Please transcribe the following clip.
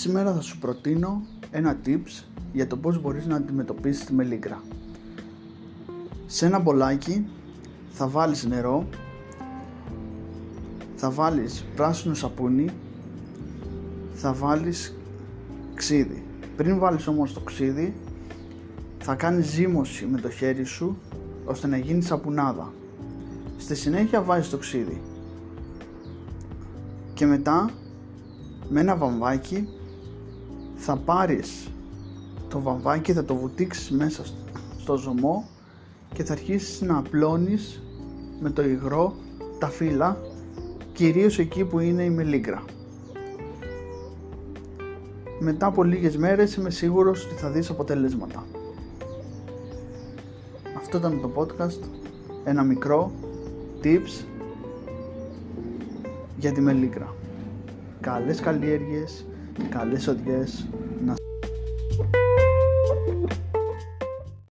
Σήμερα θα σου προτείνω ένα tips για το πώς μπορείς να αντιμετωπίσεις τη μελίγκρα. Σε ένα μπολάκι θα βάλεις νερό, θα βάλεις πράσινο σαπούνι, θα βάλεις ξύδι. Πριν βάλεις όμως το ξύδι θα κάνεις ζύμωση με το χέρι σου ώστε να γίνει σαπουνάδα. Στη συνέχεια βάζεις το ξύδι. Και μετά με ένα βαμβάκι θα πάρεις το βαμβάκι, θα το βουτήξεις μέσα στο ζωμό και θα αρχίσεις να απλώνεις με το υγρό τα φύλλα κυρίως εκεί που είναι η μελίγκρα. Μετά από λίγες μέρες είμαι σίγουρος ότι θα δεις αποτελέσματα. Αυτό ήταν το podcast, ένα μικρό tips για τη μελίγκρα. Καλές καλλιέργειες, καλές οδηγές, να